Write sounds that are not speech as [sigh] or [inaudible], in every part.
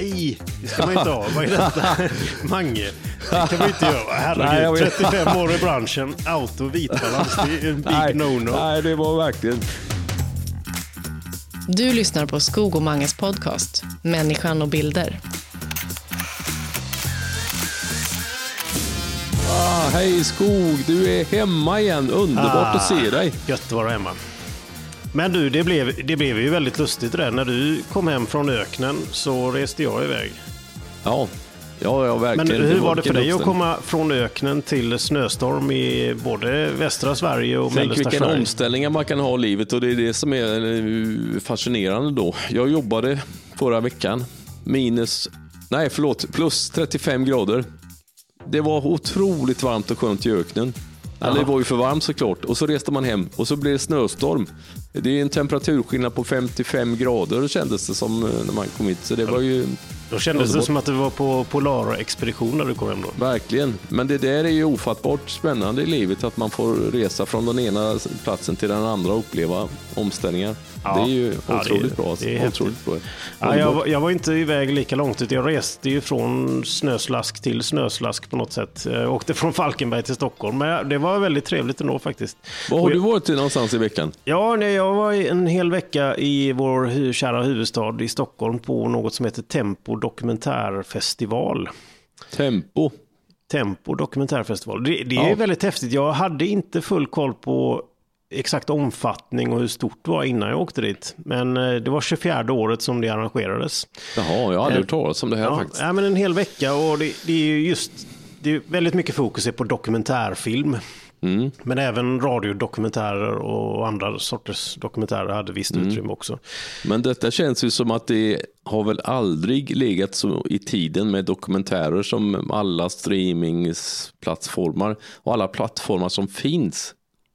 Nej, det ska man inte ha. Vad är detta? [laughs] Mange, det kan man inte göra. Herregud, vet. 35 år i branschen, auto vitbalans, det är en big no-no. nej, det var verkligen... Du lyssnar på Skog och Manges podcast Människan och bilder. Ah, hej Skog, du är hemma igen. Underbart att se dig. Gött att vara hemma. Men du, det blev, det blev ju väldigt lustigt det där. När du kom hem från öknen så reste jag iväg. Ja, ja, ja Men verkligen. hur var det för vilken dig att komma från öknen till snöstorm i både västra Sverige och Tänk mellersta vilken Sverige? omställningar man kan ha i livet och det är det som är eh, fascinerande då. Jag jobbade förra veckan, minus, nej förlåt, plus 35 grader. Det var otroligt varmt och skönt i öknen. Eller det var ju för varmt såklart. Och så reste man hem och så blev det snöstorm. Det är en temperaturskillnad på 55 grader kändes det som eh, när man kom hit. Så det var ju Då kändes det Underbart. som att du var på Polar-expedition när du kom hem då. Verkligen, men det där är ju ofattbart spännande i livet att man får resa från den ena platsen till den andra och uppleva omställningar. Ja. Det är ju Ja, det otroligt bra. det otroligt bra. Ja, jag, var- jag var inte iväg lika långt, jag reste ju från snöslask till snöslask på något sätt. Jag åkte från Falkenberg till Stockholm, men det var väldigt trevligt ändå faktiskt. Var har Och du jag- varit någonstans i veckan? Ja, nej, jag var en hel vecka i vår kära huvudstad i Stockholm på något som heter Tempo dokumentärfestival. Tempo. Tempo dokumentärfestival. Det, det är Ja. väldigt häftigt. Jag hade inte full koll på exakt omfattning och hur stort det var innan jag åkte dit. Men eh, det var 24 året som det arrangerades. Jaha, jag har aldrig hört talas om det här Ja, faktiskt. ja, men en hel vecka och det, det är ju just det är väldigt mycket fokus är på dokumentärfilm. Mm. Men även radiodokumentärer och andra sorters dokumentärer hade visst Mm. utrymme också. Men detta känns ju som att det har väl aldrig legat så i tiden med dokumentärer som alla streamingsplattformar och alla plattformar som finns.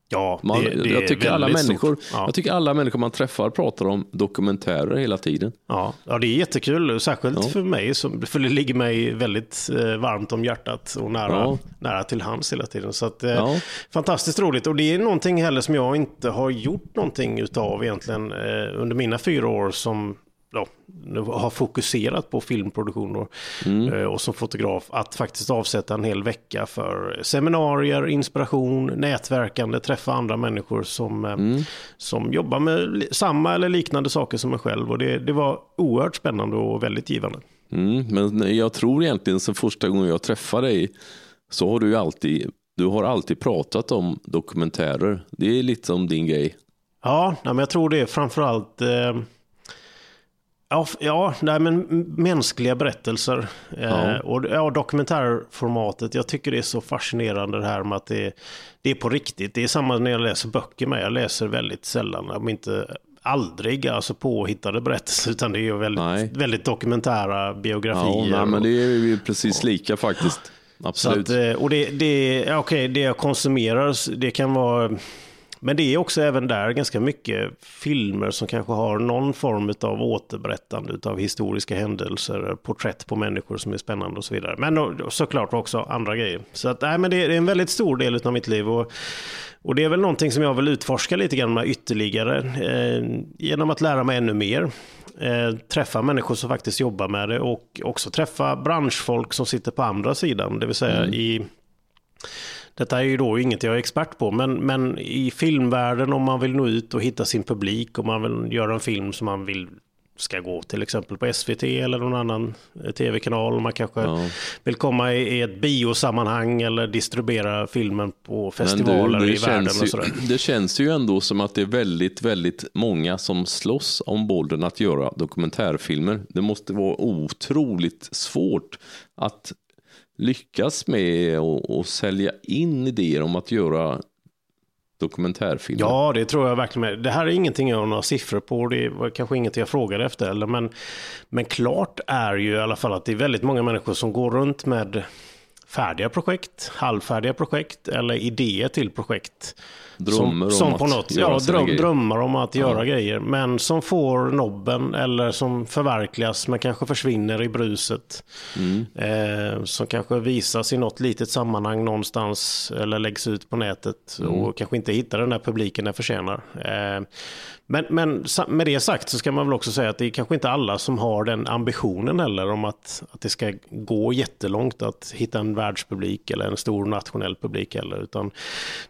Ja, Man, det, det jag, tycker alla människor. Ja. jag tycker alla människor man träffar pratar om dokumentärer hela tiden. Ja, ja, det är jättekul. Särskilt Ja. för mig, som, för det ligger mig väldigt eh, varmt om hjärtat och nära, Ja. nära till hands hela tiden. Så att, eh, Ja. Fantastiskt roligt. Och det är någonting heller som jag inte har gjort någonting utav egentligen eh, under mina fyra år som ja, nu har fokuserat på filmproduktion och, Mm. eh, och som fotograf. Att faktiskt avsätta en hel vecka för seminarier, inspiration, nätverkande, träffa andra människor som, eh, Mm. som jobbar med samma eller liknande saker som en själv. Och det, det var oerhört spännande och väldigt givande. Mm, men jag tror egentligen sen första gången jag träffade dig så har du alltid, du har alltid pratat om dokumentärer. Det är lite som din grej. Ja, men jag tror det är framförallt eh, ja, ja nej, men mänskliga berättelser. Eh, Ja. Och ja, dokumentärformatet, jag tycker det är så fascinerande det här med att det, det är på riktigt. Det är samma när jag läser böcker med. Jag läser väldigt sällan, om inte aldrig, alltså påhittade berättelser, utan det är ju väldigt, Nej. väldigt dokumentära Ja, biografier. nej, men det är ju precis lika faktiskt. Absolut. att, eh, och det, det, ja, okej, det jag konsumerar, det kan vara... Men det är också även där ganska mycket filmer som kanske har någon form av återberättande av historiska händelser, porträtt på människor som är spännande och så vidare. Men såklart också andra grejer. Så att, nej, men det, är en väldigt stor del av mitt liv. Och, och det är väl någonting som jag vill utforska lite grann med ytterligare. Eh, genom att lära mig ännu mer. Eh, träffa människor som faktiskt jobbar med det och också träffa branschfolk som sitter på andra sidan. Det vill säga i detta är ju då inget jag är expert på, men, men i filmvärlden om man vill nå ut och hitta sin publik, om man vill göra en film som man vill ska gå till exempel på SVT eller någon annan eh, tv-kanal. Man kanske Ja. vill komma i, i ett biosammanhang eller distribuera filmen på festivaler du, i världen och ju, sådär. det känns ju ändå som att det är väldigt, väldigt många som slåss om bollen att göra dokumentärfilmer. Det måste vara otroligt svårt att lyckas med att sälja in idéer om att göra dokumentärfilmer. Ja, det tror jag verkligen. Med. Det här är ingenting jag har några siffror på. Det var kanske ingenting jag frågade efter. Eller, men, men klart är ju i alla fall att det är väldigt många människor som går runt med färdiga projekt, halvfärdiga projekt eller idéer till projekt. Drömmar som, som om på att något, göra ja, sina dröm, grejer. drömmar om att göra grejer. Men som får nobben eller som förverkligas men kanske försvinner i bruset. Mm. Eh, som kanske visas i något litet sammanhang någonstans eller läggs ut på nätet Mm. och kanske inte hittar den där publiken den förtjänar. Eh, men, men med det sagt så ska man väl också säga att det är kanske inte alla som har den ambitionen heller om att, att det ska gå jättelångt att hitta en världspublik eller en stor nationell publik heller. Utan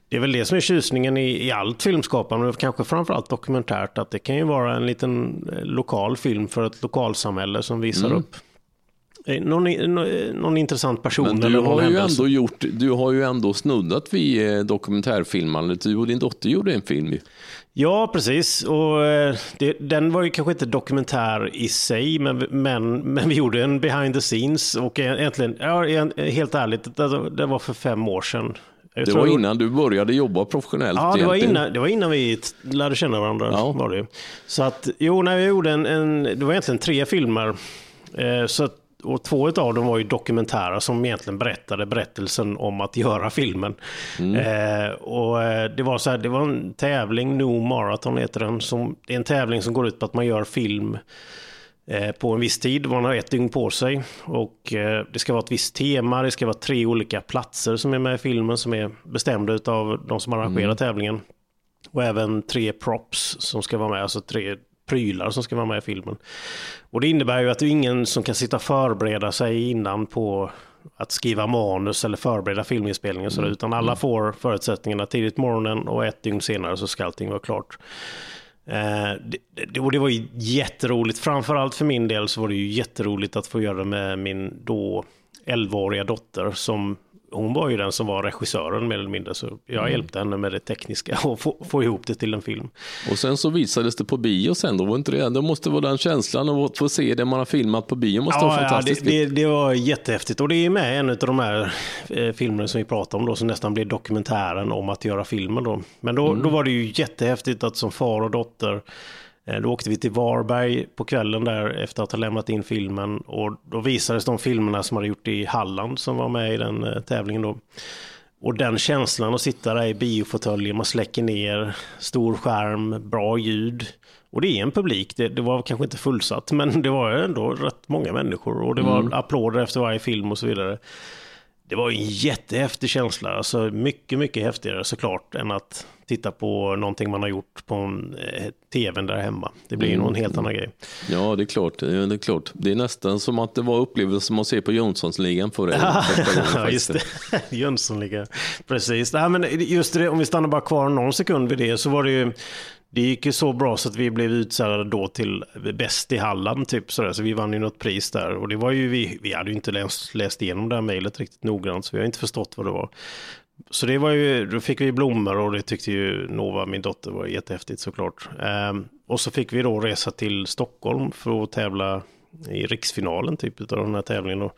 det är väl det som är tjusningen i, i allt filmskapande, och kanske framförallt dokumentärt, att det kan ju vara en liten eh, lokal film för ett lokalsamhälle som visar Mm. upp någon, i- nå- eh, någon intressant person Men du eller någon har, ju ändå gjort, du har ju ändå snuddat vid eh, dokumentärfilmandet. Du och din dotter gjorde en film. Ja, precis. Och eh, det, den var ju kanske inte dokumentär i sig, men, men, men vi gjorde en behind the scenes. Och e- egentligen, ja, helt ärligt, det, det var för fem år sedan. Jag Det var innan du började jobba professionellt. Ja, det var, egentligen. innan, det var innan vi lärde känna varandra. Ja. Var det. Så att, jo, när jag gjorde en, en, det var egentligen tre filmer. Eh, så att, och två av dem var ju dokumentära som egentligen berättade berättelsen om att göra filmen. Eh, och eh, det var så här, det var en tävling, No Marathon heter den. Som, det är en tävling som går ut på att man gör film eh, på en viss tid. Man har ett dygn på sig. Och eh, det ska vara ett visst tema. Det ska vara tre olika platser som är med i filmen som är bestämda av de som arrangerar tävlingen. Och även tre props som ska vara med, alltså tre prylar som ska vara med i filmen. Och det innebär ju att det är ingen som kan sitta och förbereda sig innan på att skriva manus eller förbereda filminspelningen. och sådär, Utan alla får förutsättningarna tidigt på morgonen och ett dygn senare så ska allting vara klart. Eh, det, det, och det var ju jätteroligt. Framförallt för min del så var det ju jätteroligt att få göra det med min då 11-åriga dotter som hon var ju den som var regissören mer eller mindre. Så jag hjälpte henne med det tekniska [laughs] och få, få ihop det till en film. Och sen så visades det på bio sen. Då var inte det, det måste vara den känslan av att få se det man har filmat på bio. måste vara Ja, ja, fantastiskt. det, det, det var jättehäftigt. Och det är med en av de här eh, filmerna som vi pratar om då, som nästan blir dokumentären om att göra filmen då. Men då, då var det ju jättehäftigt att som far och dotter då åkte vi till Varberg på kvällen där efter att ha lämnat in filmen och då visades de filmerna som hade gjort i Halland som var med i den eh, tävlingen då. Och den känslan att sitta där i biofåtöljen, man släcker ner, stor skärm, bra ljud. Och det är en publik, det, det var kanske inte fullsatt, men det var ändå rätt många människor. Och det var applåder efter varje film och så vidare. Det var en jättehäftig känsla, alltså mycket, mycket häftigare såklart än att titta på någonting man har gjort på en, eh, tvn där hemma. Det blir ju någon helt annan grej. Ja, det är klart. Det är, det är klart. Det är nästan som att det var upplevelsen som att se på Jonssonsligan för dig. [laughs] Ja, just det. [laughs] Jönssonliga. Precis. Nej, men just det, om vi stannar bara kvar någon sekund vid det så var det ju det gick ju så bra så att vi blev utsedda då till bäst i Halland typ sådär. Så vi vann ju något pris där. Och det var ju vi, vi hade ju inte läst, läst igenom det här mejlet riktigt noggrant så vi har inte förstått vad det var. Så det var ju, då fick vi blommor och det tyckte ju Nova, min dotter, var jättehäftigt såklart. Ehm, och så fick vi då resa till Stockholm för att tävla i riksfinalen typ av den här tävlingen. Och,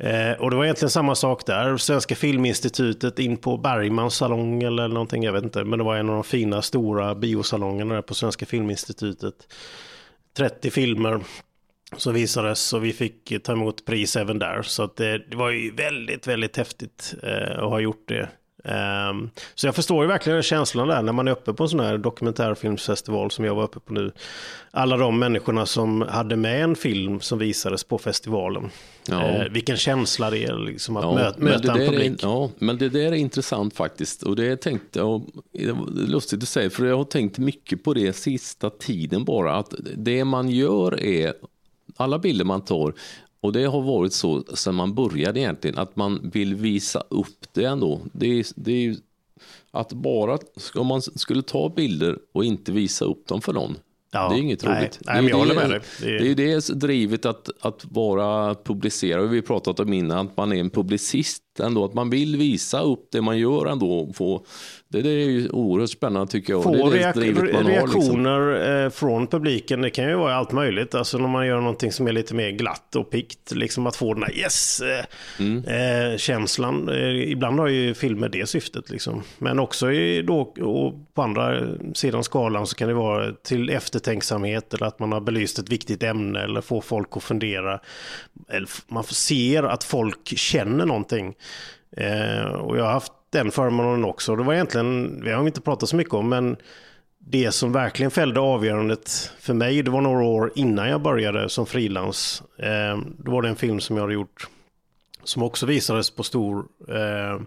Eh, och det var egentligen samma sak där. Svenska Filminstitutet in på Bergmans salong eller någonting, jag vet inte. Men det var en av de fina stora biosalongerna där på Svenska Filminstitutet. 30 filmer som visades och vi fick ta emot pris även där. Så att det, det var ju väldigt, väldigt häftigt eh, att ha gjort det. Ehm, så jag förstår ju verkligen den känslan där när man är uppe på en sån här dokumentärfilmsfestival som jag var uppe på nu. Alla de människorna som hade med en film som visades på festivalen. Ja. Eh, vilken känsla det är liksom att Ja, möta, men möta en publik. Är, ja, men det där är intressant faktiskt. Och det tänkte jag, lustigt att säga, för jag har tänkt mycket på det sista tiden bara. Att det man gör är, alla bilder man tar, och det har varit så sedan man började egentligen, att man vill visa upp det ändå. Det är, det är ju att bara, om man skulle ta bilder och inte visa upp dem för någon, Ja, det är inget nej, roligt. nej, det är det, är- är, det drivet att, att vara publicerad. Vi pratat om innan att man är en publicist ändå. Att man vill visa upp det man gör ändå och få Det, det är ju oerhört spännande tycker jag. Få det reak man har, liksom. reaktioner eh, från publiken, det kan ju vara allt möjligt. Alltså när man gör någonting som är lite mer glatt och pikt, liksom att få den här yes-känslan. Eh, ibland har ju filmer det syftet liksom. Men också i, då, och på andra sidan skalan så kan det vara till eftertänksamhet eller att man har belyst ett viktigt ämne eller få folk att fundera. Eller man ser att folk känner någonting. Eh, och jag har haft den förmånen också. Det var egentligen, vi har inte pratat så mycket om, men det som verkligen fällde avgörandet för mig, det var några år innan jag började som frilans. Eh, då var det en film som jag hade gjort som också visades på stor eh,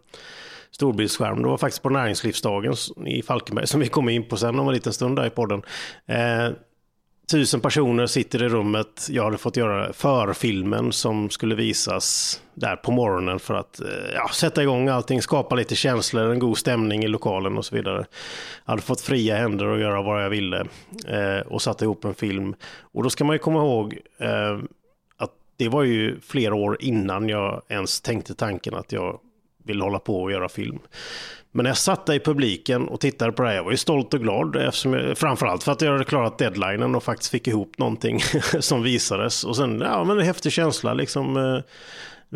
storbildsskärm. Det var faktiskt på näringslivsdagen i Falkenberg som vi kommer in på sen om en liten stund där i podden. Eh, tusen personer sitter i rummet. Jag hade fått göra förfilmen som skulle visas där på morgonen för att eh, ja, sätta igång allting, skapa lite känslor, en god stämning i lokalen och så vidare. Jag hade fått fria händer att göra vad jag ville eh, och satte ihop en film. Och då ska man ju komma ihåg eh, att det var ju flera år innan jag ens tänkte tanken att jag vill hålla på och göra film. Men när jag satt där i publiken och tittade på det här, jag var ju stolt och glad. Eftersom jag, framförallt för att jag hade klarat deadlinen och faktiskt fick ihop någonting [laughs] som visades. Och sen, ja men en häftig känsla liksom. Eh,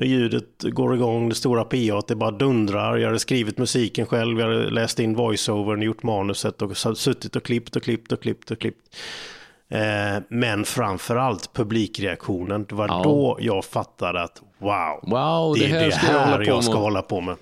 ljudet går igång, det stora PA, det bara dundrar. Jag hade skrivit musiken själv, jag hade läst in voiceovern, gjort manuset och suttit och klippt och klippt och klippt och klippt. Eh, men framförallt publikreaktionen, det var ja. då jag fattade att wow, wow det, det är det här jag ska hålla på med.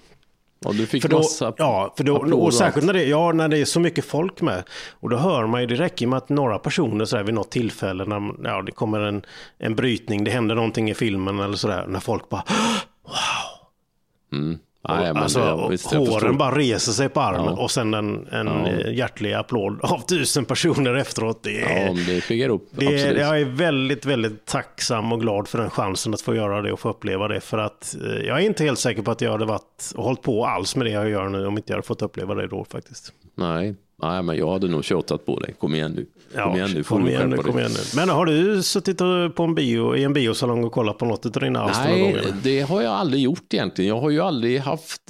Och du fick för då, massa Ja, för då, och särskilt när det, ja, när det är så mycket folk med. Och då hör man ju, det räcker med att några personer så här, vid något tillfälle, när ja, det kommer en, en brytning, det händer någonting i filmen eller sådär, när folk bara [gasps] wow. Mm. Nej, alltså, det, visst, håren bara reser sig på armen ja. och sen en, en ja. hjärtlig applåd av tusen personer efteråt. Det är, ja, det piggar upp. Det jag är väldigt, väldigt tacksam och glad för den chansen att få göra det och få uppleva det. För att eh, jag är inte helt säker på att jag hade varit och hållit på alls med det jag gör nu om inte jag hade fått uppleva det då faktiskt. Nej, Nej, men jag hade nog tjatat på dig. Kom igen nu. Kom ja, igen nu. Kom igen nu, kom igen nu. Men har du suttit på en bio, i en biosalong och kollat på något av dina alster Nej, det har jag aldrig gjort egentligen. Jag har ju aldrig haft,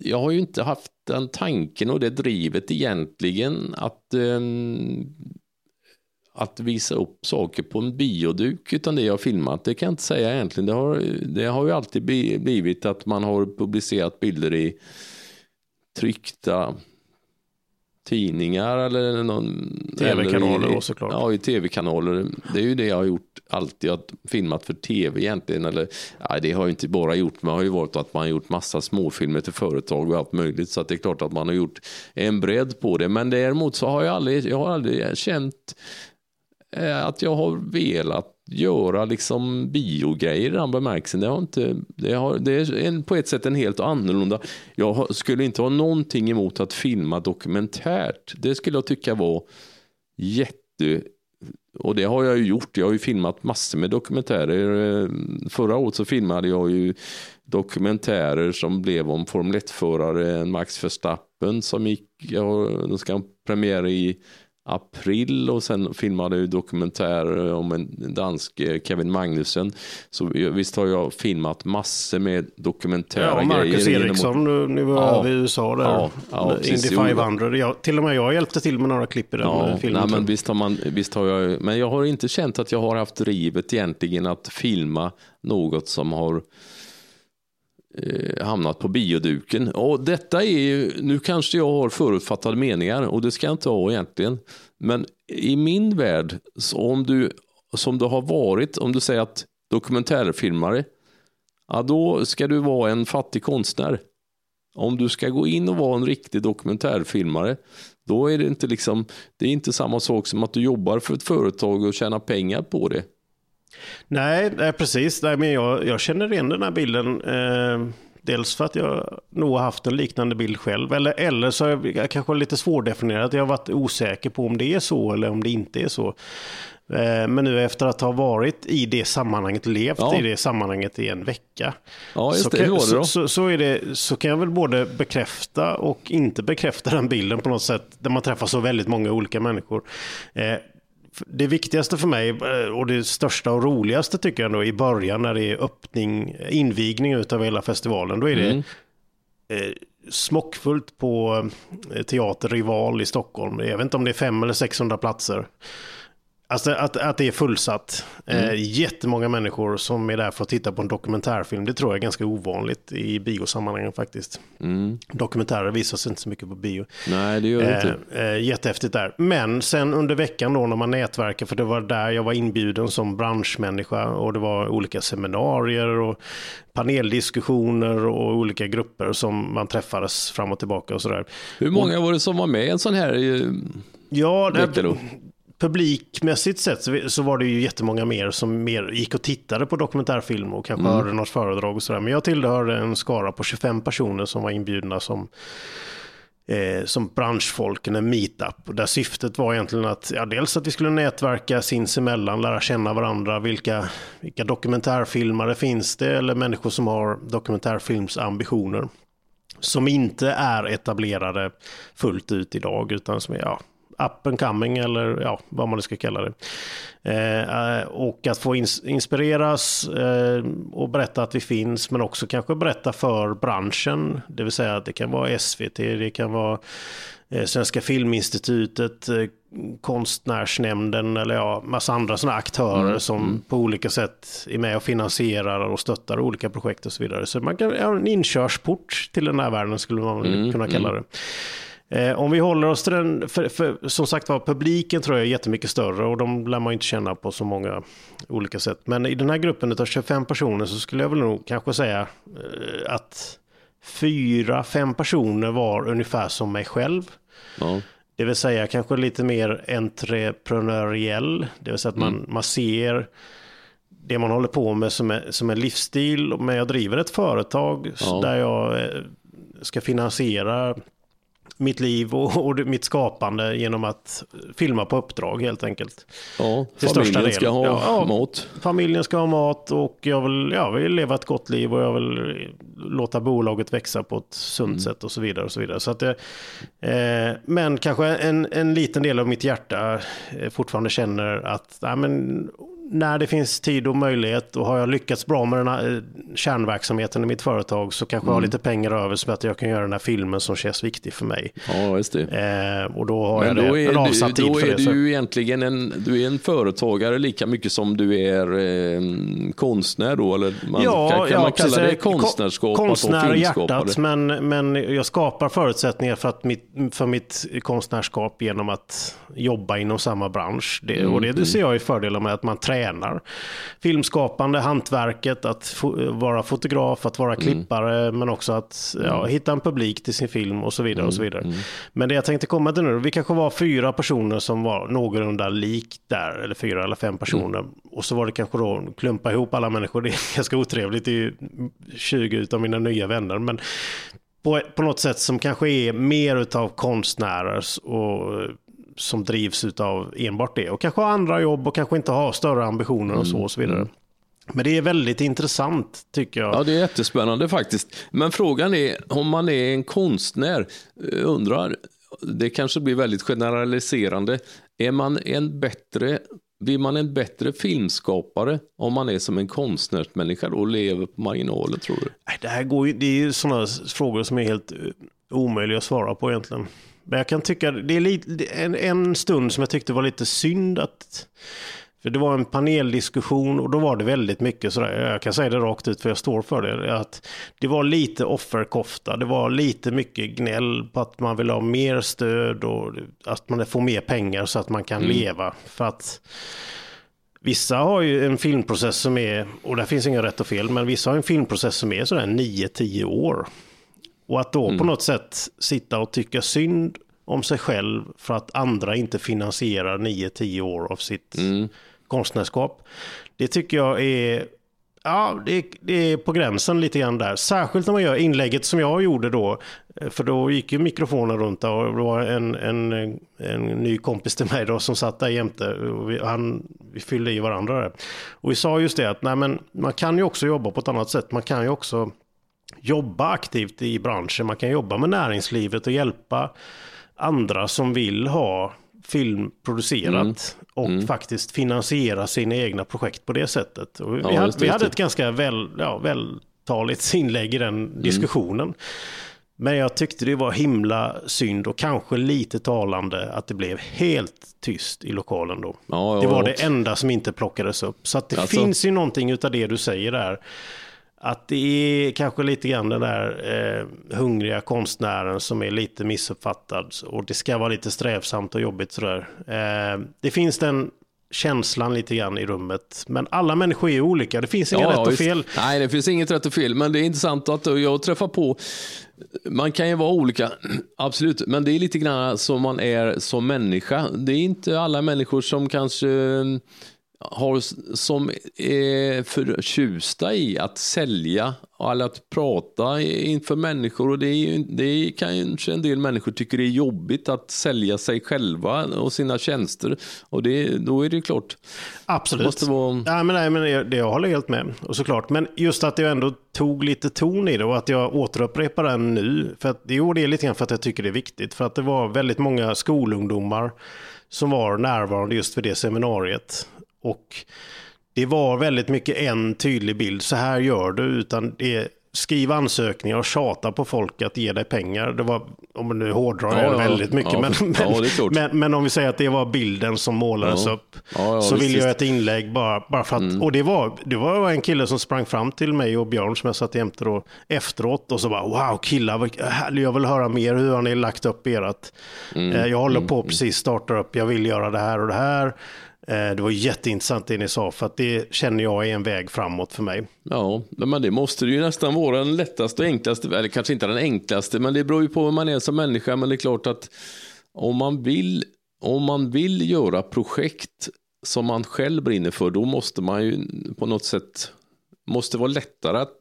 jag har ju inte haft den tanken och det drivet egentligen att um, att visa upp saker på en bioduk utan det jag filmat. Det kan jag inte säga egentligen. Det har, det har ju alltid blivit att man har publicerat bilder i tryckta tidningar eller någon... Tv-kanaler såklart. Ja, i tv-kanaler. Det är ju det jag har gjort alltid, att filmat för tv egentligen. Eller, ja, det har jag inte bara gjort, men har ju varit att man har gjort massa småfilmer till företag och allt möjligt. Så att det är klart att man har gjort en bredd på det. Men däremot så har jag aldrig, jag har aldrig känt eh, att jag har velat göra liksom biogrejer i den bemärkelsen. Det, har inte, det, har, det är en, på ett sätt en helt annorlunda. Jag skulle inte ha någonting emot att filma dokumentärt. Det skulle jag tycka var jätte... Och det har jag ju gjort. Jag har ju filmat massor med dokumentärer. Eh, förra året så filmade jag ju dokumentärer som blev om Formel 1-förare Max Verstappen som gick, ja, de ska ha premiär i april och sen filmade jag dokumentär om en dansk eh, Kevin Magnussen. Så visst har jag filmat massor med dokumentära ja, Marcus grejer. Marcus Eriksson, genom... nu var ja, i USA där. Ja, ja, Indy 500. Jag, till och med jag hjälpte till med några klipp i den ja, filmen. Nej, men visst har, man, visst har jag, men jag har inte känt att jag har haft drivet egentligen att filma något som har eh, Eh, hamnat på bioduken. Och detta är ju, nu kanske jag har förutfattade meningar och det ska jag inte ha egentligen. Men i min värld, om du, som du har varit, om du säger att dokumentärfilmare, ja då ska du vara en fattig konstnär. Om du ska gå in och vara en riktig dokumentärfilmare, då är det inte liksom, det är inte samma sak som att du jobbar för ett företag och tjänar pengar på det. Nej, nej precis. Nej, men jag, jag känner igen den här bilden. Eh, dels för att jag nog har haft en liknande bild själv. Eller, eller så är jag kanske lite svårdefinierat. Jag har varit osäker på om det är så eller om det inte är så. Eh, men nu efter att ha varit i det sammanhanget, levt ja. i det sammanhanget i en vecka. Ja, så, det, kan, så, så, så, är det, så kan jag väl både bekräfta och inte bekräfta den bilden på något sätt. Där man träffar så väldigt många olika människor. Eh, det viktigaste för mig eh, och det största och roligaste tycker jag ändå i början när det är öppning, invigning utav hela festivalen. Då är det mm. eh, smockfullt på eh, Teater Rival i Stockholm. Jag vet inte om det är 500 eller 600 platser. Alltså att, att det är fullsatt. Mm. Eh, jättemånga människor som är där för att titta på en dokumentärfilm. Det tror jag är ganska ovanligt i biosammanhangen faktiskt. Mm. Dokumentärer visas inte så mycket på bio. Nej, det gör det inte. Eh, eh, jättehäftigt där. Men sen under veckan då när man nätverkar, för det var där jag var inbjuden som branschmänniska och det var olika seminarier och paneldiskussioner och olika grupper som man träffades fram och tillbaka och sådär. Hur många var det som var med i en sån här eh, Ja, det, publikmässigt sett så, var det ju jättemånga mer som mer gick och tittade på dokumentärfilm och kanske mm. hörde något föredrag och sådär. Men jag tillhörde en skara på 25 personer som var inbjudna som eh, som branschfolk, en meetup. Där syftet var egentligen att, ja, dels att vi skulle nätverka sinsemellan, lära känna varandra, vilka, vilka dokumentärfilmare finns det, eller människor som har dokumentärfilmsambitioner. Som inte är etablerade fullt ut idag, utan som är, ja, up and coming eller ja, vad man ska kalla det. Eh, och att få ins inspireras eh, och berätta att vi finns, men också kanske berätta för branschen. Det vill säga att det kan vara SVT, det kan vara eh, Svenska Filminstitutet, eh, Konstnärsnämnden eller ja, massa andra sådana aktörer mm. som mm. på olika sätt är med och finansierar och stöttar olika projekt och så vidare. Så man kan ha en inkörsport till den här världen skulle man mm. kunna kalla mm. det. Eh, om vi håller oss till den, för, för, som sagt var, publiken tror jag är jättemycket större och de lär man inte känna på så många olika sätt. Men i den här gruppen av 25 personer så skulle jag väl nog kanske säga eh, att fyra, fem personer var ungefär som mig själv. Ja. Det vill säga kanske lite mer entreprenöriell, det vill säga att man, mm. man ser det man håller på med som, är, som en livsstil. Men jag driver ett företag ja. där jag eh, ska finansiera mitt liv och, och, mitt skapande genom att filma på uppdrag helt enkelt. Ja, Till familjen ska ha ja, mat. Familjen ska ha mat och jag vill, ja, vill leva ett gott liv och jag vill låta bolaget växa på ett sunt mm. sätt och så vidare. Och så vidare. Så att, eh, men kanske en, en liten del av mitt hjärta eh, fortfarande känner att nej, men, när det finns tid och möjlighet och har jag lyckats bra med den här eh, kärnverksamheten i mitt företag så kanske mm. jag har mm. lite pengar över så att jag kan göra den här filmen som känns viktig för mig. Ja, just det. Eh, och då har Men jag då det, en avsatt tid för det. Då är du ju egentligen en, du är en företagare lika mycket som du är eh, konstnär då? Eller man, ja, kan, kan ja, man kalla det konstnärskap? Konstnär i hjärtat, men, men jag skapar förutsättningar för, att mitt, för mitt konstnärskap genom att jobba inom samma bransch. Det, mm. Och det, det ser jag i fördelar med att man tränar filmskapande, hantverket, att fo vara fotograf, att vara mm. klippare, men också att ja, mm. hitta en publik till sin film och så vidare. och så mm. vidare. Mm. Men det jag tänkte komma till nu, vi kanske var fyra personer som var någorlunda lik där, eller fyra eller fem personer. Mm. Och så var det kanske då klumpa ihop alla människor, det är [laughs] ganska otrevligt, det är ju 20 av mina nya vänner. Men på, på något sätt som kanske är mer utav konstnärer och som drivs av enbart det. Och kanske har andra jobb och kanske inte har större ambitioner och så och så vidare. Mm. Men det är väldigt intressant tycker jag. Ja, det är jättespännande faktiskt. Men frågan är om man är en konstnär, eh, undrar, det kanske blir väldigt generaliserande, är man en bättre blir man en bättre filmskapare om man är som en konstnärsmänniska och lever på marginalen tror du? Det här går ju, det är ju sådana frågor som är helt eh, omöjliga att svara på egentligen. Men jag kan tycka, det är lite, en, en stund som jag tyckte var lite synd att för det var en paneldiskussion och då var det väldigt mycket sådär, jag kan säga det rakt ut för jag står för det, att det var lite offerkofta, det var lite mycket gnäll på att man vill ha mer stöd och att man får mer pengar så att man kan mm. leva. För att vissa har ju en filmprocess som är, och där finns inga rätt och fel, men vissa har en filmprocess som är sådär 9-10 år. Och att då mm. på något sätt sitta och tycka synd om sig själv för att andra inte finansierar 9-10 år av sitt mm. konstnärskap. Det tycker jag är, ja, det, det, är på gränsen lite grann där. Särskilt när man gör inlägget som jag gjorde då. För då gick ju mikrofonen runt och det var en, en, en ny kompis till mig då som satt där jämte. Och vi, han, vi fyllde i varandra där. Och vi sa just det att nej, men man kan ju också jobba på ett annat sätt. Man kan ju också jobba aktivt i branschen. Man kan jobba med näringslivet och hjälpa andra som vill ha film producerat mm. och mm. faktiskt finansiera sina egna projekt på det sättet. Och vi, ja, hade, vi hade ett ganska väl, ja, vältaligt inlägg i den mm. diskussionen. Men jag tyckte det var himla synd och kanske lite talande att det blev helt tyst i lokalen då. Ja, det var det enda som inte plockades upp. Så det Alltså? finns ju någonting utav det du säger där. Att det är kanske lite grann den där eh, hungriga konstnären som är lite missuppfattad. Och det ska vara lite strävsamt och jobbigt sådär. Eh, det finns den känslan lite grann i rummet. Men alla människor är olika. Det finns inga rätt och visst. fel. Nej, det finns inget rätt och fel, men det är intressant att jag träffar på, man kan ju vara olika, [clears throat] absolut, men det är lite grann som man är som människa. Det är inte alla människor som kanske har, som är förtjusta i att sälja eller att prata inför människor och det, är det kanske en del människor tycker det är jobbigt att sälja sig själva och sina tjänster och det, då är det klart. Absolut. Måste vara- Ja, men nej, men det, det jag håller helt med. Och såklart. Men just att jag ändå tog lite ton i det och att jag återupprepar den nu. För att, jo, det är lite grann för att jag tycker det är viktigt. För att det var väldigt många skolungdomar som var närvarande just för det seminariet. Och det var väldigt mycket en tydlig bild. Så här gör du. Utan det skriv ansökningar och tjata på folk att ge dig pengar. Det var, om man nu hårdrar Ja, väldigt mycket. Ja, men, men, ja, klart. men, men om vi säger att det var bilden som målades upp. Så visst, vill jag ett inlägg bara, bara för att, Mm. och det var, det var en kille som sprang fram till mig och Björn som jag satt jämte då efteråt och så bara wow killar, jag vill höra mer hur har ni lagt upp erat. Mm. Eh, Jag håller på precis starta upp, jag vill göra det här och det här. Eh, det var jätteintressant det ni sa för att det känner jag är en väg framåt för mig. Ja, men det måste det ju nästan vara den lättaste och enklaste, eller kanske inte den enklaste, men det beror ju på hur man är som människa, men det är klart att om man vill, om man vill göra projekt som man själv brinner för, då måste man ju på något sätt, måste vara lättare att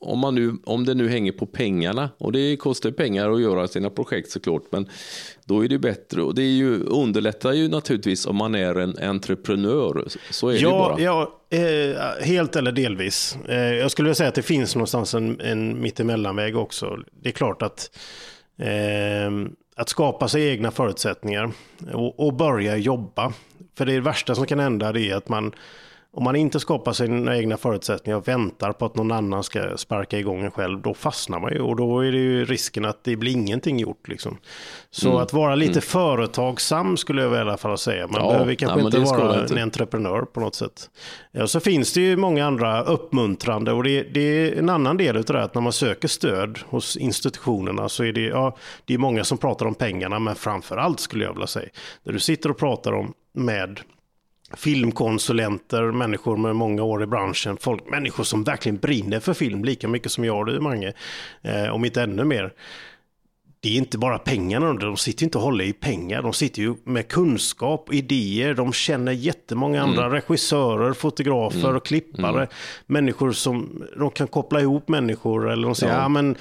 om, man nu, om det nu hänger på pengarna, och det kostar pengar att göra sina projekt såklart, men då är det bättre. Och det är ju, underlättar ju naturligtvis om man är en entreprenör. Så är det Ja, bara. ja eh, helt eller delvis. Eh, jag skulle vilja säga att det finns någonstans en, en mittemellanväg också. Det är klart att eh, att skapa sig egna förutsättningar och, och börja jobba. För det värsta som kan hända det är att man om man inte skapar sina egna förutsättningar och väntar på att någon annan ska sparka igång en själv, då fastnar man ju och då är det ju risken att det blir ingenting gjort. Liksom. Så Mm. att vara lite företagsam skulle jag väl i alla fall säga. Man Ja, behöver kanske men inte vara inte. en entreprenör på något sätt. Ja, så finns det ju många andra uppmuntrande och det, det är en annan del av det att när man söker stöd hos institutionerna så är det, ja, det är många som pratar om pengarna men framför allt skulle jag vilja säga, när du sitter och pratar om med filmkonsulenter, människor med många år i branschen, folk, människor som verkligen brinner för film lika mycket som jag och du Mange, eh, om inte ännu mer. Det är inte bara pengarna, de sitter inte och håller i pengar, de sitter ju med kunskap, idéer, de känner jättemånga andra regissörer, fotografer och klippare, människor som de kan koppla ihop människor eller de säger, ja. Ja. men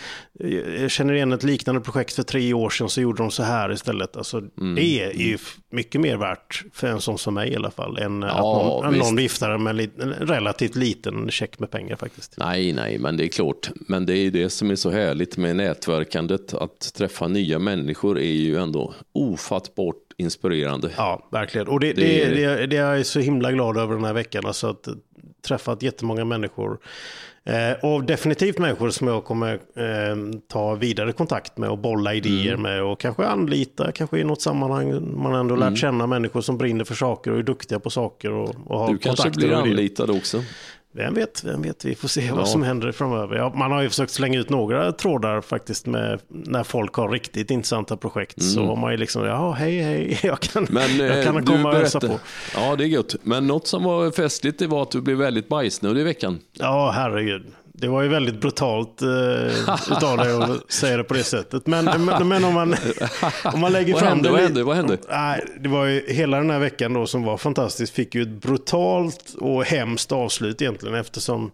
jag känner igen ett liknande projekt för tre år sedan så gjorde de så här istället. Alltså, Det är ju mycket mer värt för en sån som mig i alla fall, än att Ja, någon, än visst. någon viftar med en relativt liten check med pengar faktiskt. Nej, nej, men det är klart. Men det är ju det som är så härligt med nätverkandet. Att träffa nya människor är ju ändå ofattbart inspirerande. Ja, verkligen. Och det, Det det, är det, det, är jag så himla glad över den här veckan. Alltså att träffat jättemånga människor. Eh, och definitivt människor som jag kommer eh, ta vidare kontakt med och bolla idéer Mm. med. Och kanske anlita, kanske i något sammanhang man ändå Mm. lärt känna människor som brinner för saker och är duktiga på saker. Och, och har Du kanske blir anlitad också. Vem vet, vem vet, vi får se Ja. vad som händer framöver. Ja, man har ju försökt slänga ut några trådar faktiskt med när folk har riktigt intressanta projekt. Så har man ju liksom, ja hej hej, [laughs] jag kan, Mm. Men jag eh, kan komma och hälsa berättar- på. Ja, det är gött. Men något som var festligt det var att du blev väldigt bajsnödig i veckan. Ja, herregud. Det var ju väldigt brutalt eh, [laughs] utav dig att säga det på det sättet. Men, men, men om, man, om man lägger Vad fram hände? det... Vad hände? Vad hände? Nej, det var ju hela den här veckan då som var fantastisk. Fick ju ett brutalt och hemskt avslut egentligen eftersom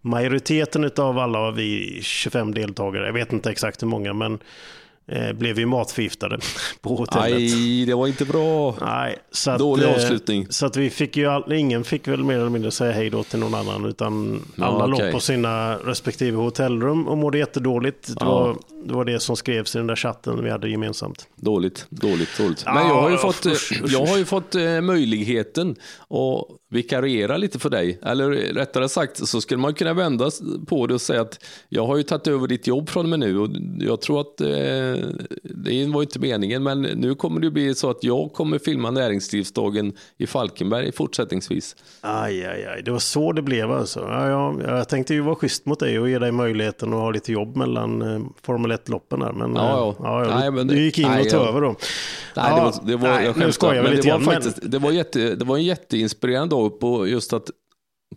majoriteten av alla vi 25 deltagare, jag vet inte exakt hur många, men blev ju matförgiftade [laughs] på hotellet. Aj, det var inte bra. Nej, så att, Dålig eh, avslutning. Så att vi fick ju, all, ingen fick väl mer eller mindre säga hej då till någon annan, utan Ja, alla okej. låg på sina respektive hotellrum och mådde jättedåligt. Det, Ja. var, det var det som skrevs i den där chatten vi hade gemensamt. Dåligt, dåligt, dåligt. Men jag har ju fått, eh, jag har ju fått eh, möjligheten att vikariera lite för dig. Eller rättare sagt så skulle man kunna vända på det och säga att jag har ju tagit över ditt jobb från och med nu och jag tror att eh, det var inte meningen men nu kommer det bli så att jag kommer filma näringslivsdagen i Falkenberg fortsättningsvis. Aj, aj, aj. Det var så det blev alltså. Ja, ja, jag tänkte ju vara schysst mot dig och ge dig möjligheten att ha lite jobb mellan eh, Formel 1-loppen här. Men, Ja, eh, ja. ja, Nej, du, men du det- gick in nej, och tog jag- över då. Nej, det var, det var, nej, jag nu skämtar. skojar vi men lite det var, faktiskt, det, var jätte, det var en jätteinspirerande dag på just att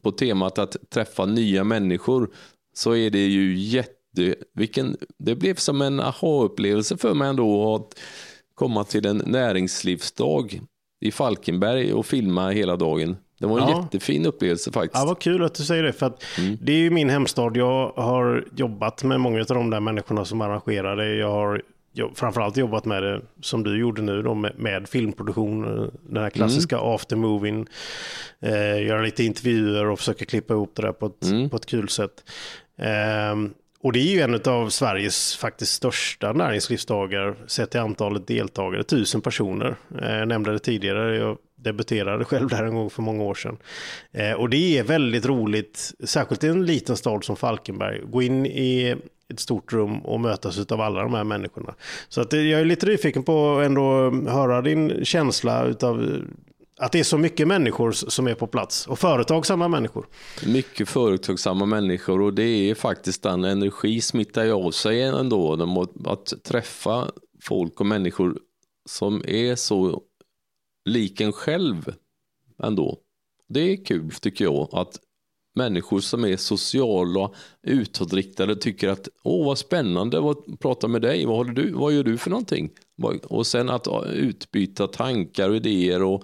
på temat att träffa nya människor så är det ju jätte, vilken, det blev som en aha-upplevelse för mig ändå att komma till en näringslivsdag i Falkenberg och filma hela dagen. Det var en Ja. jättefin upplevelse faktiskt. Ja, vad kul att du säger det. För Mm. Det är ju min hemstad. Jag har jobbat med många av de där människorna som arrangerar det. Jag har jo- framförallt jobbat med det som du gjorde nu då, med, med filmproduktion. eh, Den här klassiska Mm. aftermovien. Eh, göra lite intervjuer och försöka klippa ihop det där på ett, Mm. på ett kul sätt. Ehm, och det är ju en av Sveriges faktiskt största näringslivsdagar sett till antalet deltagare. Tusen personer. Eh, jag nämnde det tidigare. Jag debuterade själv där en gång för många år sedan. Eh, och det är väldigt roligt, särskilt i en liten stad som Falkenberg. Gå in i ett stort rum och mötas av alla de här människorna. Så att eh, jag är lite nyfiken på att ändå höra din känsla utav att det är så mycket människor som är på plats och företagsamma människor. Mycket företagsamma människor och det är faktiskt den energi smittar ju av sig ändå. Att träffa folk och människor som är så lik en själv ändå. Det är kul tycker jag att människor som är sociala, utåtriktade tycker att åh vad spännande att prata med dig, vad, håller du, vad gör du för någonting? Och sen att utbyta tankar och idéer och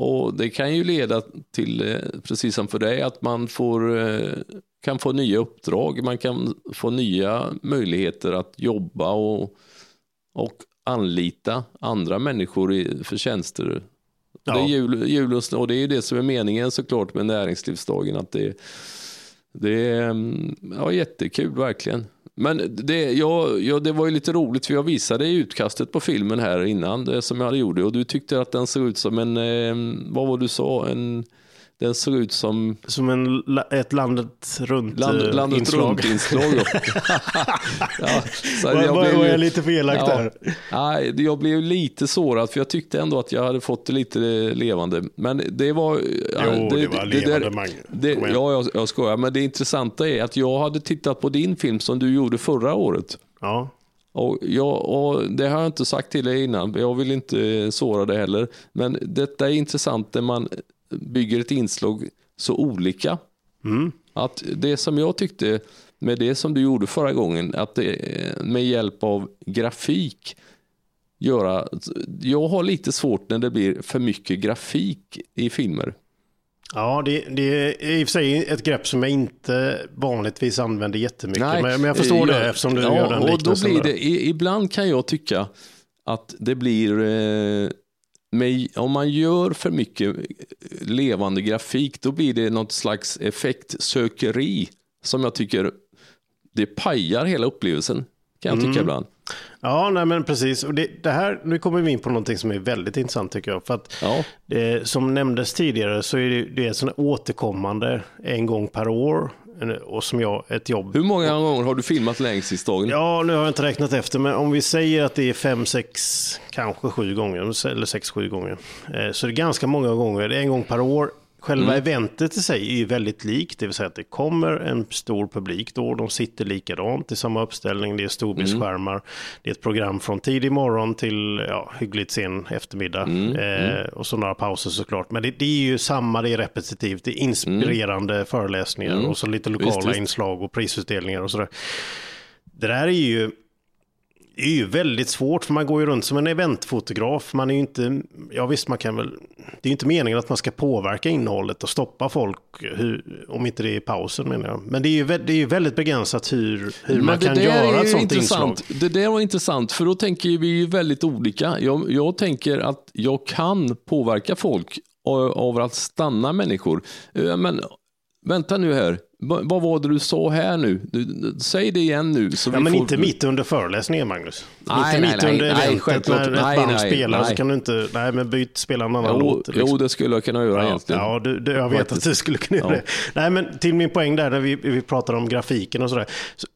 och det kan ju leda till, eh, precis som för dig, att man får, eh, kan få nya uppdrag, man kan få nya möjligheter att jobba och, och anlita andra människor i, för tjänster. Ja. Det är jul, julens, och det är ju det som är meningen såklart med näringslivsdagen, att det, det är mm, ja, jättekul verkligen. Men det, ja, ja, det var ju lite roligt för jag visade i utkastet på filmen här innan det som jag hade gjort. Och du tyckte att den såg ut som en, eh, vad var du sa, en, den såg ut som Som en, ett landet runt land, eh, landet inslag. runt-inslag. då. [laughs] ja, så Var, jag var, blev var jag lite för elak Ja. där? Nej, jag blev lite sårad för jag tyckte ändå att jag hade fått det lite levande. Men det var... Jo, det var levande, Mange. det, Kom igen. Ja, jag, jag skojar. Men det intressanta är att jag hade tittat på din film som du gjorde förra året. Ja. Och, jag, och Det har jag inte sagt till dig innan, jag vill inte såra dig heller. Men detta är intressant när man bygger ett inslag så olika. Mm. Att det som jag tyckte med det som du gjorde förra gången, att det, med hjälp av grafik göra, jag har lite svårt när det blir för mycket grafik i filmer. Ja, det, det är i och för sig ett grepp som jag inte vanligtvis använder jättemycket. men, men jag förstår det eftersom du ja, gör den och då blir det, Ibland kan jag tycka att det blir, eh, med, om man gör för mycket levande grafik, då blir det något slags effektsökeri som jag tycker, det pajar hela upplevelsen. Kan jag tycka Mm. ibland. Ja, nej men precis. Och det, det här, nu kommer vi in på någonting som är väldigt intressant tycker jag. För att Ja. det, som nämndes tidigare så är det, det är återkommande en gång per år. Och som jag, ett jobb. Hur många gånger har du filmat längdstidsdagen? Ja, nu har jag inte räknat efter, men om vi säger att det är fem, sex, kanske sju gånger, eller sex, sju gånger. Eh, Så det är ganska många gånger, det är en gång per år. Själva eventet i sig är ju väldigt likt, det vill säga att det kommer en stor publik då, de sitter likadant i samma uppställning, det är storbildsskärmar, det är ett program från tidig morgon till ja, hyggligt sen eftermiddag eh, och så några pauser såklart. Men det, det är ju samma, det är repetitivt, det är inspirerande föreläsningar och så lite lokala visst. inslag och prisutdelningar och sådär. Det där är ju Det är ju väldigt svårt för man går ju runt som en eventfotograf. Man är ju inte, ja visst man kan väl, det är ju inte meningen att man ska påverka innehållet och stoppa folk, hur, om inte det är pausen menar jag. Men det är ju, det är ju väldigt begränsat hur, hur man kan göra ett sånt intressant. inslag. Det där var intressant, för då tänker vi ju väldigt olika. Jag, jag tänker att jag kan påverka folk av, av att stanna människor. Eh, Men vänta nu här, Va- vad var det du sa här nu? Du, säg det igen nu. Så Ja, men får... inte mitt under föreläsningen Magnus. Nej, inte nej, mitt nej, under nej, självklart. när ett Nej, band nej, spelar så nej. kan du inte, nej men byt, spela en annan Jo, låt. liksom. jo, det skulle jag kunna göra Ja, egentligen. ja du, du, jag vet Faktiskt. att du skulle kunna göra Ja. det. Nej, men till min poäng där när vi, vi pratar om grafiken och sådär. Så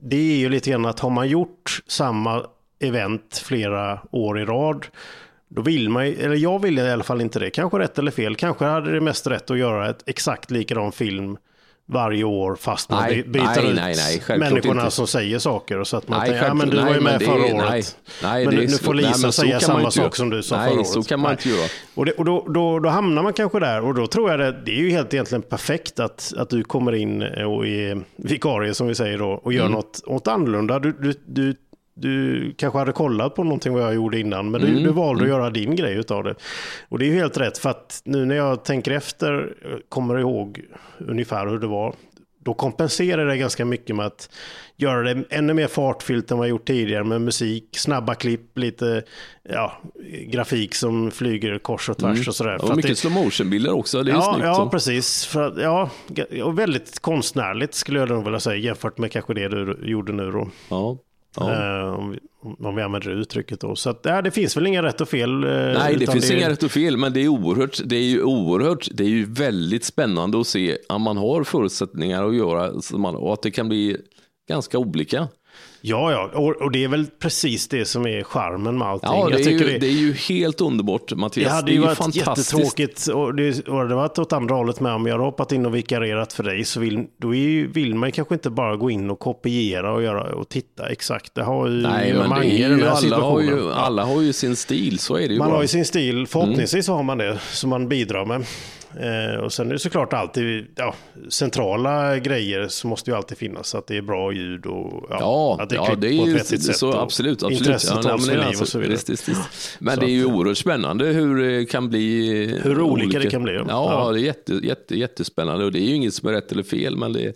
det är ju lite grann att har man gjort samma event flera år i rad, då vill man ju- eller jag vill i alla fall inte det. Kanske rätt eller fel. Kanske hade det mest rätt att göra ett exakt likadan film varje år fast man Nej, by- byter nej, ut nej, nej, människorna inte. som säger saker. Så att man Nej, tänker, ja men du var ju nej, med förra är- året. nej, nej, men nu, nu får Lisa nej, säga samma sak som du sa Nej, förra året. så kan man inte göra. Och, det, och då, då, då hamnar man kanske där och då tror jag det, det är ju helt egentligen perfekt att, att du kommer in och är vikarie som vi säger då och gör Mm. något, något annorlunda. Du, du, du, du kanske hade kollat på någonting vad jag gjorde innan men du, Mm. du valde att göra din grej utav det. Och det är ju helt rätt för att nu när jag tänker efter, kommer ihåg ungefär hur det var, då kompenserar det ganska mycket med att göra det ännu mer fartfyllt än vad jag gjort tidigare med musik, snabba klipp, lite ja, grafik som flyger kors och tvärs och sådär. Och mycket det- slow motion bilder också, det är Ja, snyggt. ja så. precis. För att, ja, och väldigt konstnärligt skulle jag nog vilja säga jämfört med kanske det du gjorde nu då. Ja. Ja. Eh, om, vi, om vi använder det uttrycket då. Så att, ja, det finns väl inga rätt och fel. eh, Nej, det finns inga rätt och fel, men det är oerhört, det är ju oerhört, det är ju väldigt spännande att se om man har förutsättningar att göra och att det kan bli ganska olika. Ja, ja, och, och det är väl precis det som är charmen med allting. Ja, det är, ju, tycker det... är ju helt underbart, Mattias. Det hade det ju varit fantastiskt. jättetråkigt och det, och det varit åt andra hållet med om jag har hoppat in och vikarierat för dig så vill, då är ju, vill man kanske inte bara gå in och kopiera och, göra, och titta exakt. Det har ju Nej, men det är ju, alla, har ju, alla har ju sin stil, så är det ju Man bara. har ju sin stil, förhoppningsvis Mm. har man det som man bidrar med. Eh, och sen är det såklart alltid ja, centrala grejer så måste ju alltid finnas. Så att det är bra ljud och ja, Ja, att det är ja, det är på ett vettigt sätt. så, absolut. absolut. Intresset ja, hålls men vid det är liv och så vidare. Visst, visst, visst. Men Så det är ju eh, oerhört spännande hur det kan bli. Hur olika det kan bli, ja. Ja, det är jätte, jätte, jättespännande och det är ju inget som är rätt eller fel, men det,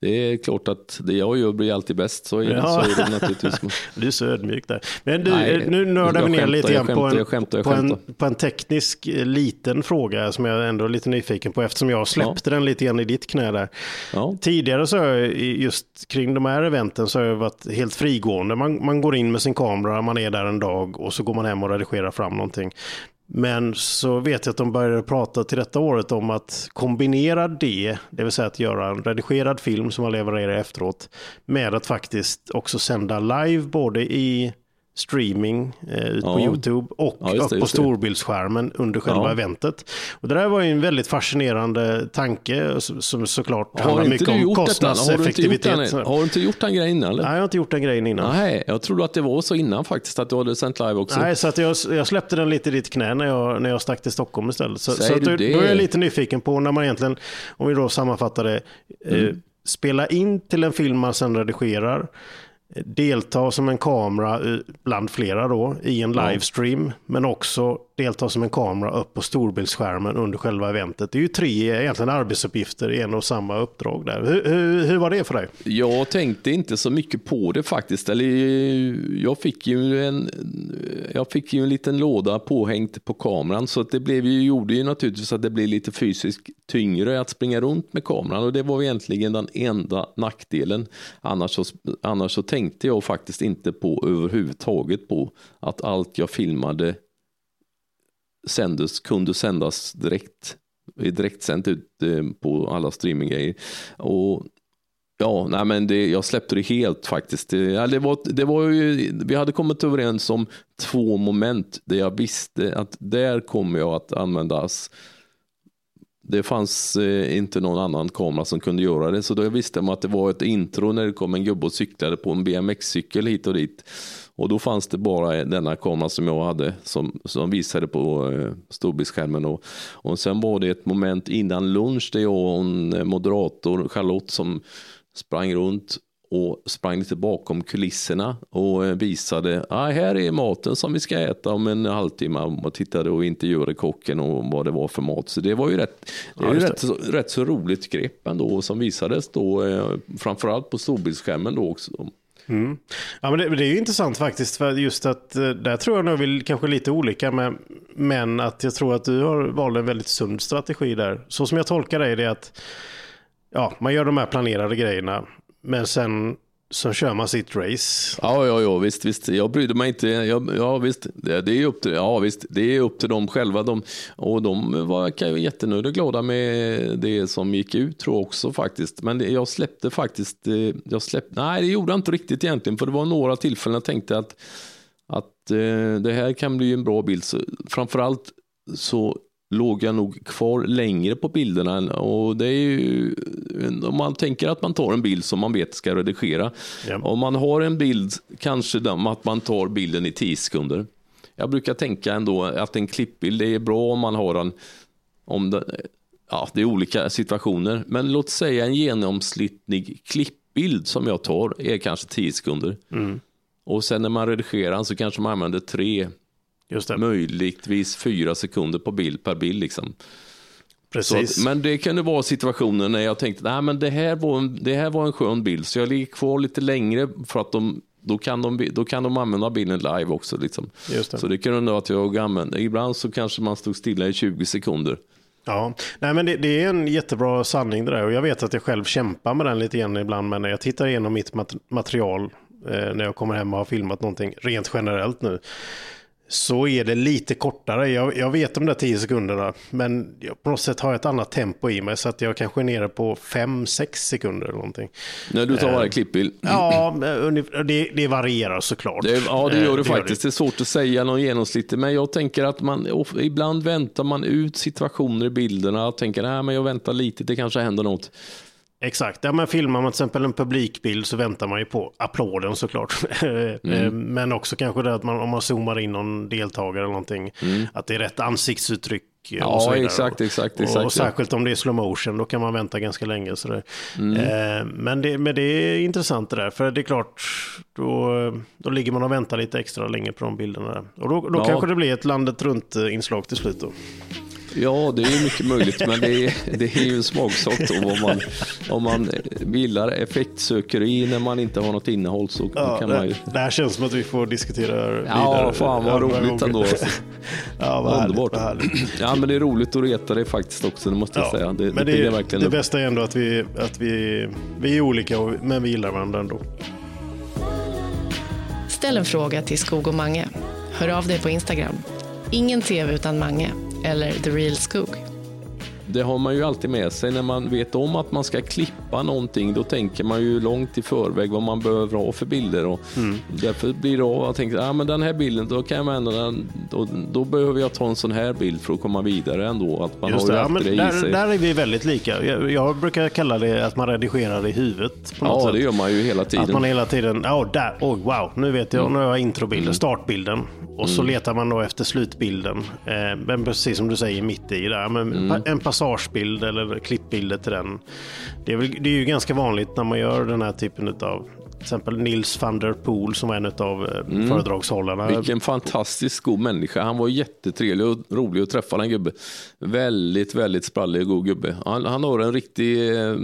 det är klart att det jag gör blir alltid bäst. Så är, Ja. så är det naturligtvis. [laughs] Du är så ödmjuk där. Men du, Nej, nu nördar vi ner skämtar, lite grann på en, skämtar, jag skämtar, jag på, en, på en teknisk eh, liten fråga som jag ändå är lite nyfiken på eftersom jag släppte den lite grann i ditt knä där. Ja. Tidigare så har jag just kring de här eventen så har jag varit helt frigående. Man, man går in med sin kamera, man är där en dag och så går man hem och redigerar fram någonting. Men så vet jag att de började prata till detta året om att kombinera det, det vill säga att göra en redigerad film som man levererar efteråt, med att faktiskt också sända live både i streaming eh, ut på Ja. YouTube och Ja, det, upp på storbildsskärmen under själva Ja. eventet. Och det där var ju en väldigt fascinerande tanke som, som såklart Har handlar mycket om gjort detta? Har du inte gjort kostnadseffektivitet. har du inte gjort den grejen innan? Eller? Nej, jag har inte gjort den grejen innan. Nej, jag trodde att det var så innan faktiskt, att du hade sänt live också. Nej, så att jag, jag släppte den lite i ditt knä när jag, när jag stack till Stockholm istället. Så, så att du då, är jag lite nyfiken på när man egentligen, om vi då sammanfattar det, Mm. eh, spela in till en film man sen redigerar, eh, delta som en kamera, eh, bland flera då, i en livestream, men också delta som en kamera upp på storbildsskärmen under själva eventet. Det är ju tre egentligen arbetsuppgifter i en och samma uppdrag där. Hur, hur, hur var det för dig? Jag tänkte inte så mycket på det faktiskt. Eller, jag, fick ju en, jag fick ju en liten låda påhängt på kameran så att det blev ju, gjorde ju naturligtvis att det blev lite fysiskt tyngre att springa runt med kameran och det var egentligen den enda nackdelen. Annars så, annars så tänkte jag faktiskt inte på överhuvudtaget på att allt jag filmade sändes, kunde sändas direkt direkt direktsänt ut eh, på alla streaminggrejer. Och Ja, nej men det, jag släppte det helt faktiskt. Det, ja, det var, det var ju, vi hade kommit överens om två moment där jag visste att där kommer jag att användas. Det fanns eh, inte någon annan kamera som kunde göra det, så då visste man att det var ett intro när det kom en gubbe och cyklade på en BMX-cykel hit och dit. Och då fanns det bara denna kamera som jag hade som, som visade på eh, storbildsskärmen. Och, och sen var det ett moment innan lunch där jag och en moderator, Charlotte, som sprang runt och sprang lite bakom kulisserna och eh, visade, ah, här är maten som vi ska äta om en halvtimme och tittade och intervjuade kocken och vad det var för mat. Så det var ju rätt, det är Ja, rätt, så, rätt så roligt grepp ändå som visades då, eh, framförallt på storbildsskärmen då också. Ja, men det, det är ju intressant faktiskt, för just att eh, där tror jag nog vi kanske lite olika, med, men att jag tror att du har valt en väldigt sund strategi där. Så som jag tolkar dig, det är att ja, man gör de här planerade grejerna, men sen så kör man sitt race. Ja, ja, ja, visst, visst. Jag brydde mig inte. Ja, ja, visst. Det, det är upp till, ja, visst. Det är upp till dem själva. De, och de var ju jättenöjda och glada med det som gick ut tror jag också faktiskt. Men det, jag släppte faktiskt, eh, jag släppte, nej det gjorde jag inte riktigt egentligen. För det var några tillfällen jag tänkte att, att eh, det här kan bli en bra bild. Så, framförallt så låg jag nog kvar längre på bilderna. Och det är ju, om man tänker att man tar en bild som man vet ska redigera. Ja. Om man har en bild, kanske den, att man tar bilden i 10 sekunder. Jag brukar tänka ändå att en klippbild, är bra om man har den, om det, ja, det är olika situationer. Men låt säga en genomsnittlig klippbild som jag tar är kanske 10 sekunder. Och sen när man redigerar så kanske man använder tre, Just det, möjligtvis fyra sekunder på bild per bild. Liksom. Precis. att, men det kunde vara situationer när jag tänkte nej men det här, var en, det här var en skön bild så jag ligger kvar lite längre för att de, då, kan de, då kan de använda bilden live också. Liksom. Just det. Så det kunde vara att jag använde, ibland så kanske man stod stilla i 20 sekunder. Ja, nej men det, det är en jättebra sanning det där och jag vet att jag själv kämpar med den lite grann ibland men när jag tittar igenom mitt mat- material eh, när jag kommer hem och har filmat någonting rent generellt nu så är det lite kortare. Jag, jag vet de där 10 sekunderna men jag, på något sätt har jag ett annat tempo i mig så att jag kanske är nere på 5-6 sekunder eller någonting. När du tar varje klippbild. Ja, ungefär- det, det varierar såklart. Det, ja, det Eh, gör det faktiskt. det. Det är svårt att säga någon genomsnitt. Men jag tänker att man ibland väntar man ut situationer i bilderna och tänker nej, men jag väntar lite, det kanske händer något. Exakt, ja, men filmar man till exempel en publikbild så väntar man ju på applåden såklart. [laughs] Eh, men också kanske det att man, om man zoomar in någon deltagare eller någonting, att det är rätt ansiktsuttryck. och Ja, exakt, exakt, Och, exakt, och ja. särskilt om det är slow motion, då kan man vänta ganska länge. Så Mm. eh, men, det, men det är intressant det där, för det är klart, då, då ligger man och väntar lite extra länge på de bilderna. Där. Och då, då Ja. kanske det blir ett landet runt-inslag till slut. Då. Ja, det är mycket möjligt, men det är, det är ju en smaksak då. Om man, om man gillar effektsökeri när man inte har något innehåll så Ja, kan man ju... det, det här känns som att vi får diskutera det här Ja, vidare. fan vad roligt ändå. Alltså. [laughs] Ja, vad [laughs] Underbart. härligt. Ja, men det är roligt att reta dig faktiskt också, det måste jag Ja, säga. Det, men det, det, det är det, verkligen upp. bästa är ändå att vi, att vi, vi är olika, och, men vi gillar varandra ändå. Ställ en fråga till Skog och Mange. Hör av dig på Instagram. Ingen tv utan Mange. Eller The Real Skog. Det har man ju alltid med sig när man vet om att man ska klippa någonting. Då tänker man ju långt i förväg vad man behöver ha för bilder. Och Mm. Därför blir det av att tänka, ah, men den här bilden, då kan jag använda den. Då, då behöver jag ta en sån här bild för att komma vidare ändå. Att man Just har det, ju ja, alltid men det i där, sig. där är vi väldigt lika. Jag, jag brukar kalla det att man redigerar i huvudet. På något Ja, sätt. det gör man ju hela Att tiden. man hela tiden, ja där, oj wow, nu vet jag, nu har jag introbilden, Mm. startbilden. Och så letar man då efter slutbilden. Eh, men precis som du säger, mitt i där. Men Mm. En passagebild eller klippbilder till den. Det är, väl, det är ju ganska vanligt när man gör den här typen av till exempel Nils van der Poel som var en av mm. föredragshållarna. Vilken fantastiskt god människa. Han var jättetrevlig och rolig att träffa den gubbe. Väldigt, väldigt sprallig och god gubbe. Han, han har en riktig, eh,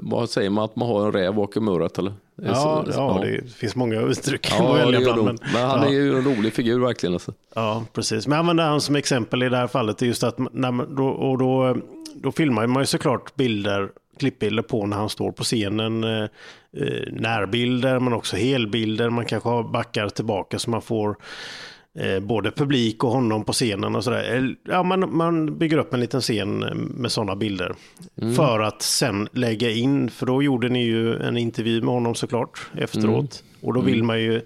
vad säger man, att man har en räv bakom örat eller? Ja, Så- ja, det finns många uttryck Ja, att välja bland. Men, Men han ja. är ju en rolig figur verkligen. Alltså. Ja, precis. Men jag använder han som exempel i det här fallet är just att när man, då, och då, då filmar man ju såklart bilder, klippbilder på när han står på scenen. Eh, eh, närbilder, men också helbilder. Man kanske har backar tillbaka så man får eh, både publik och honom på scenen och sådär. Eh, Ja, man, man bygger upp en liten scen med sådana bilder. För att sen lägga in, för då gjorde ni ju en intervju med honom såklart efteråt. Och då vill man ju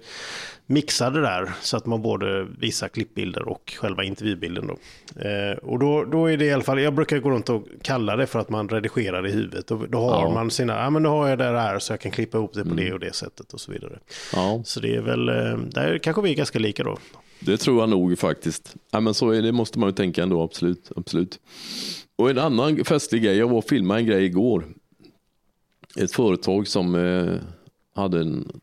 mixa det där så att man både visar klippbilder och själva intervjubilden. Då. Eh, och då, då är det i alla fall, jag brukar gå runt och kalla det för att man redigerar i huvudet. Och då har Ja. man sina, ja men då har jag det här så jag kan klippa ihop det på det och det sättet och så vidare. Ja, Så det är väl, eh, där kanske vi är ganska lika då. det tror jag nog faktiskt. Ja, men så är det, måste man ju tänka ändå, absolut. absolut. Och en annan festlig grej, jag var och filmade en grej igår. Ett företag som, eh, hade en,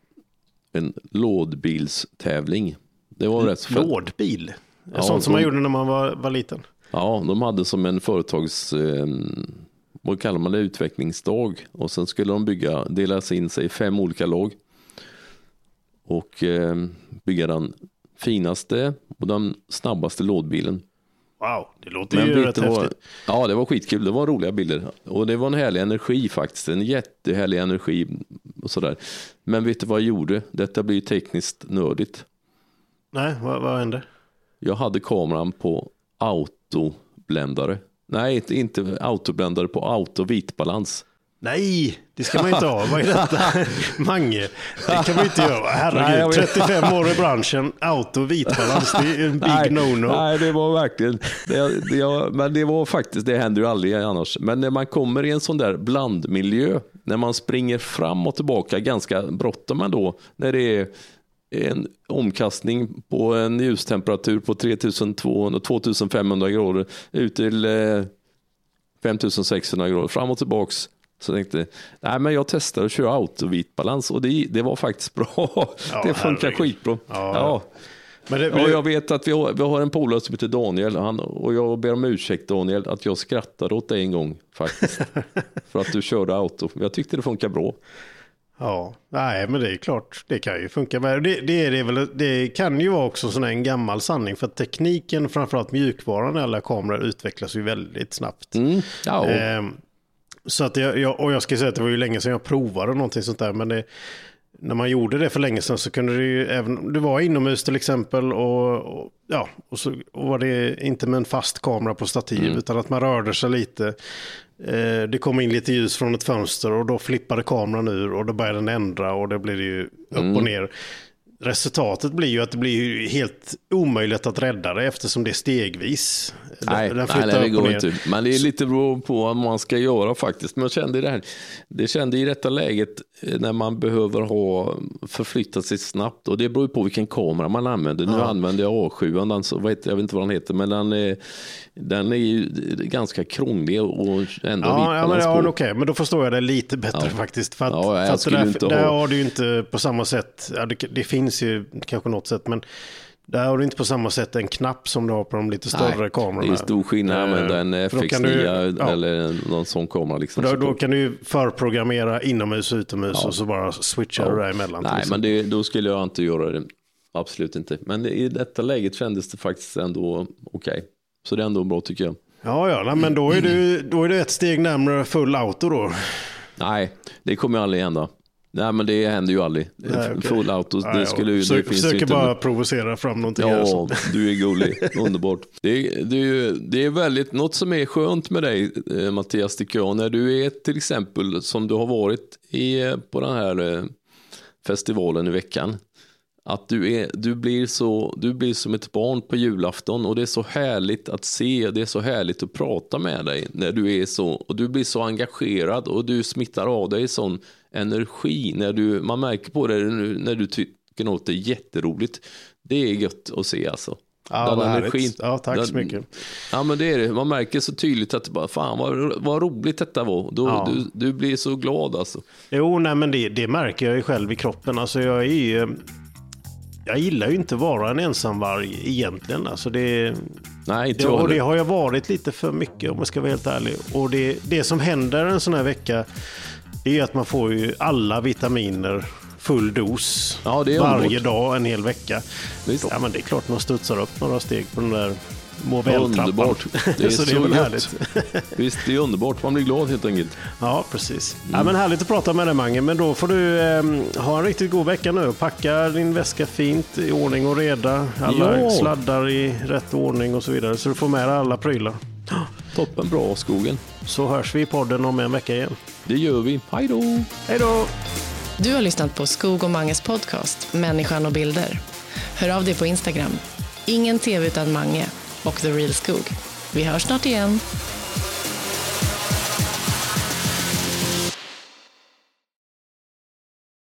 en lådbilstävling. Det var rätt fett. Lådbil. Ja, Sånt som de- man gjorde när man var, var liten. Ja, de hade som en företags, eh, vad kallar man det, utvecklingsdag. Och sen skulle de bygga, delas in sig i fem olika lag. Och eh, bygga den finaste och den snabbaste lådbilen. Wow, det låter Men ju rätt vad? häftigt. Ja, det var skitkul. Det var roliga bilder. Och det var en härlig energi faktiskt. En jättehärlig energi och sådär. Men vet du vad jag gjorde? Detta blir ju tekniskt nördigt. Nej, vad, vad hände? Jag hade kameran på autobländare. Nej, inte- inte autobländare på auto-vitbalans. Nej, det ska man inte ha. Vad är detta? [laughs] Mange, det kan man inte göra. Herregud, jag vet. 35 år i branschen, auto, vitbalans, det är en big no-no. Nej, det var verkligen, det, det, jag- men det var faktiskt, det händer ju aldrig annars. Men när man kommer i en sån där blandmiljö, när man springer fram och tillbaka ganska bråttom ändå, när det är en omkastning på en ljustemperatur på 3200-2500 grader ut till eh, 5600 grader fram och tillbaks. Så jag tänkte, nej men jag testar att köra autovitbalans och det, det var faktiskt bra. det funkar herregud. skitbra. Ja. Ja. Men det, Ja, jag vet att vi har, vi har en polare som heter Daniel han, och jag ber om ursäkt Daniel att jag skrattade åt dig en gång faktiskt. [laughs] för att du körde auto. Jag tyckte det funkar bra. Ja, nej men det är klart, det kan ju funka. Men det, det, är det, väl, det kan ju vara också sån en gammal sanning för att tekniken, framförallt mjukvaran i alla kameror utvecklas ju väldigt snabbt. Mm. Ja, och, Ehm, så att jag, jag, och jag ska säga att det var ju länge sedan jag provade någonting sånt där, men det, när man gjorde det för länge sedan så kunde det ju, även, det var inomhus till exempel och, och ja, och så och var det inte med en fast kamera på stativ utan att man rörde sig lite. Eh, det kom in lite ljus från ett fönster och då flippade kameran ur och då började den ändra och det blir ju upp och ner. Resultatet blir ju att det blir helt omöjligt att rädda det eftersom det är stegvis. nej, Den nej, flyttar nej, det går inte. Men det är lite bero på vad man ska göra faktiskt. Men jag kände det här, det kände i detta läget eh, när man behöver ha förflytta sig snabbt och det beror ju på vilken kamera man använder. Nu använder jag A7, den, så, heter, jag vet inte vad den heter, men den är, den är ju ganska krånglig och ändå Ja, ja, men, ja, okej, men då förstår jag det lite bättre faktiskt. För att, Ja, för att där, där ha- har du ju inte på samma sätt, ja, det, det finns ju kanske något sätt, men där har du inte på samma sätt en knapp som du har på de lite större Nej, kamerorna. Det är stor skillnad att använda en Eh, för då kan FX9 du- ja. eller någon sån kamera. Liksom. Då, då kan du förprogrammera inomhus och utomhus och så bara switcha det där emellan. Nej, men det, då skulle jag inte göra det. Absolut inte. Men i detta läget kändes det faktiskt ändå okej. Så det är ändå bra tycker jag. Ja, ja, men då är, du, då är du ett steg närmare full auto då. Nej, det kommer aldrig hända. Nej, men det händer ju aldrig. Nej, okej. Full auto, Ja, det ja. skulle ju... Det finns försöker inte bara provocera fram någonting. Ja, du är gullig. Underbart. Det, är- det, det är väldigt, något som är skönt med dig eh, Mattias tycker jag, när du är till exempel som du har varit i, eh, på den här eh, festivalen i veckan. Att du, är, du, blir så, du blir som ett barn på julafton och det är så härligt att se, det är så härligt att prata med dig när du är så, och du blir så engagerad och du smittar av dig sån energi när du, man märker på det nu när du tycker något är jätteroligt. Det är gött att se alltså. Ja, vad härligt. Ja, tack så mycket. Ja men det är det, man märker så tydligt att bara, fan vad, vad roligt detta var. Då, Ja. du, du blir så glad alltså. Jo, nej, men det, det märker jag ju själv i kroppen. Alltså, jag, är ju, jag gillar ju inte vara en ensamvarg egentligen. Alltså, det, Nej inte det, och det har jag varit lite för mycket om jag ska vara helt ärlig. Och det, det som händer en sån här vecka det är att man får ju alla vitaminer full dos Ja, varje dag en hel vecka. Visst. Ja, men det är klart man studsar upp några steg på den där må väl-trappan. Underbart. [laughs] Det är så så, det är väl härligt. [laughs] Visst, det är underbart. Man blir glad helt enkelt. Ja, precis. Mm. Ja, men härligt att prata med dig Mange, men då får du eh, ha en riktigt god vecka nu. Packa din väska fint i ordning och reda. Alla Ja. sladdar i rätt ordning och så vidare. Så du får med dig alla prylar. [gasps] Toppen bra skogen. Så hörs vi i podden om en vecka igen. Det gör vi. Hej då! Hej då! Du har lyssnat på Skog och Manges podcast Människan och bilder. Hör av dig på Instagram. Ingen tv utan Mange och The Real Skog. Vi hörs snart igen.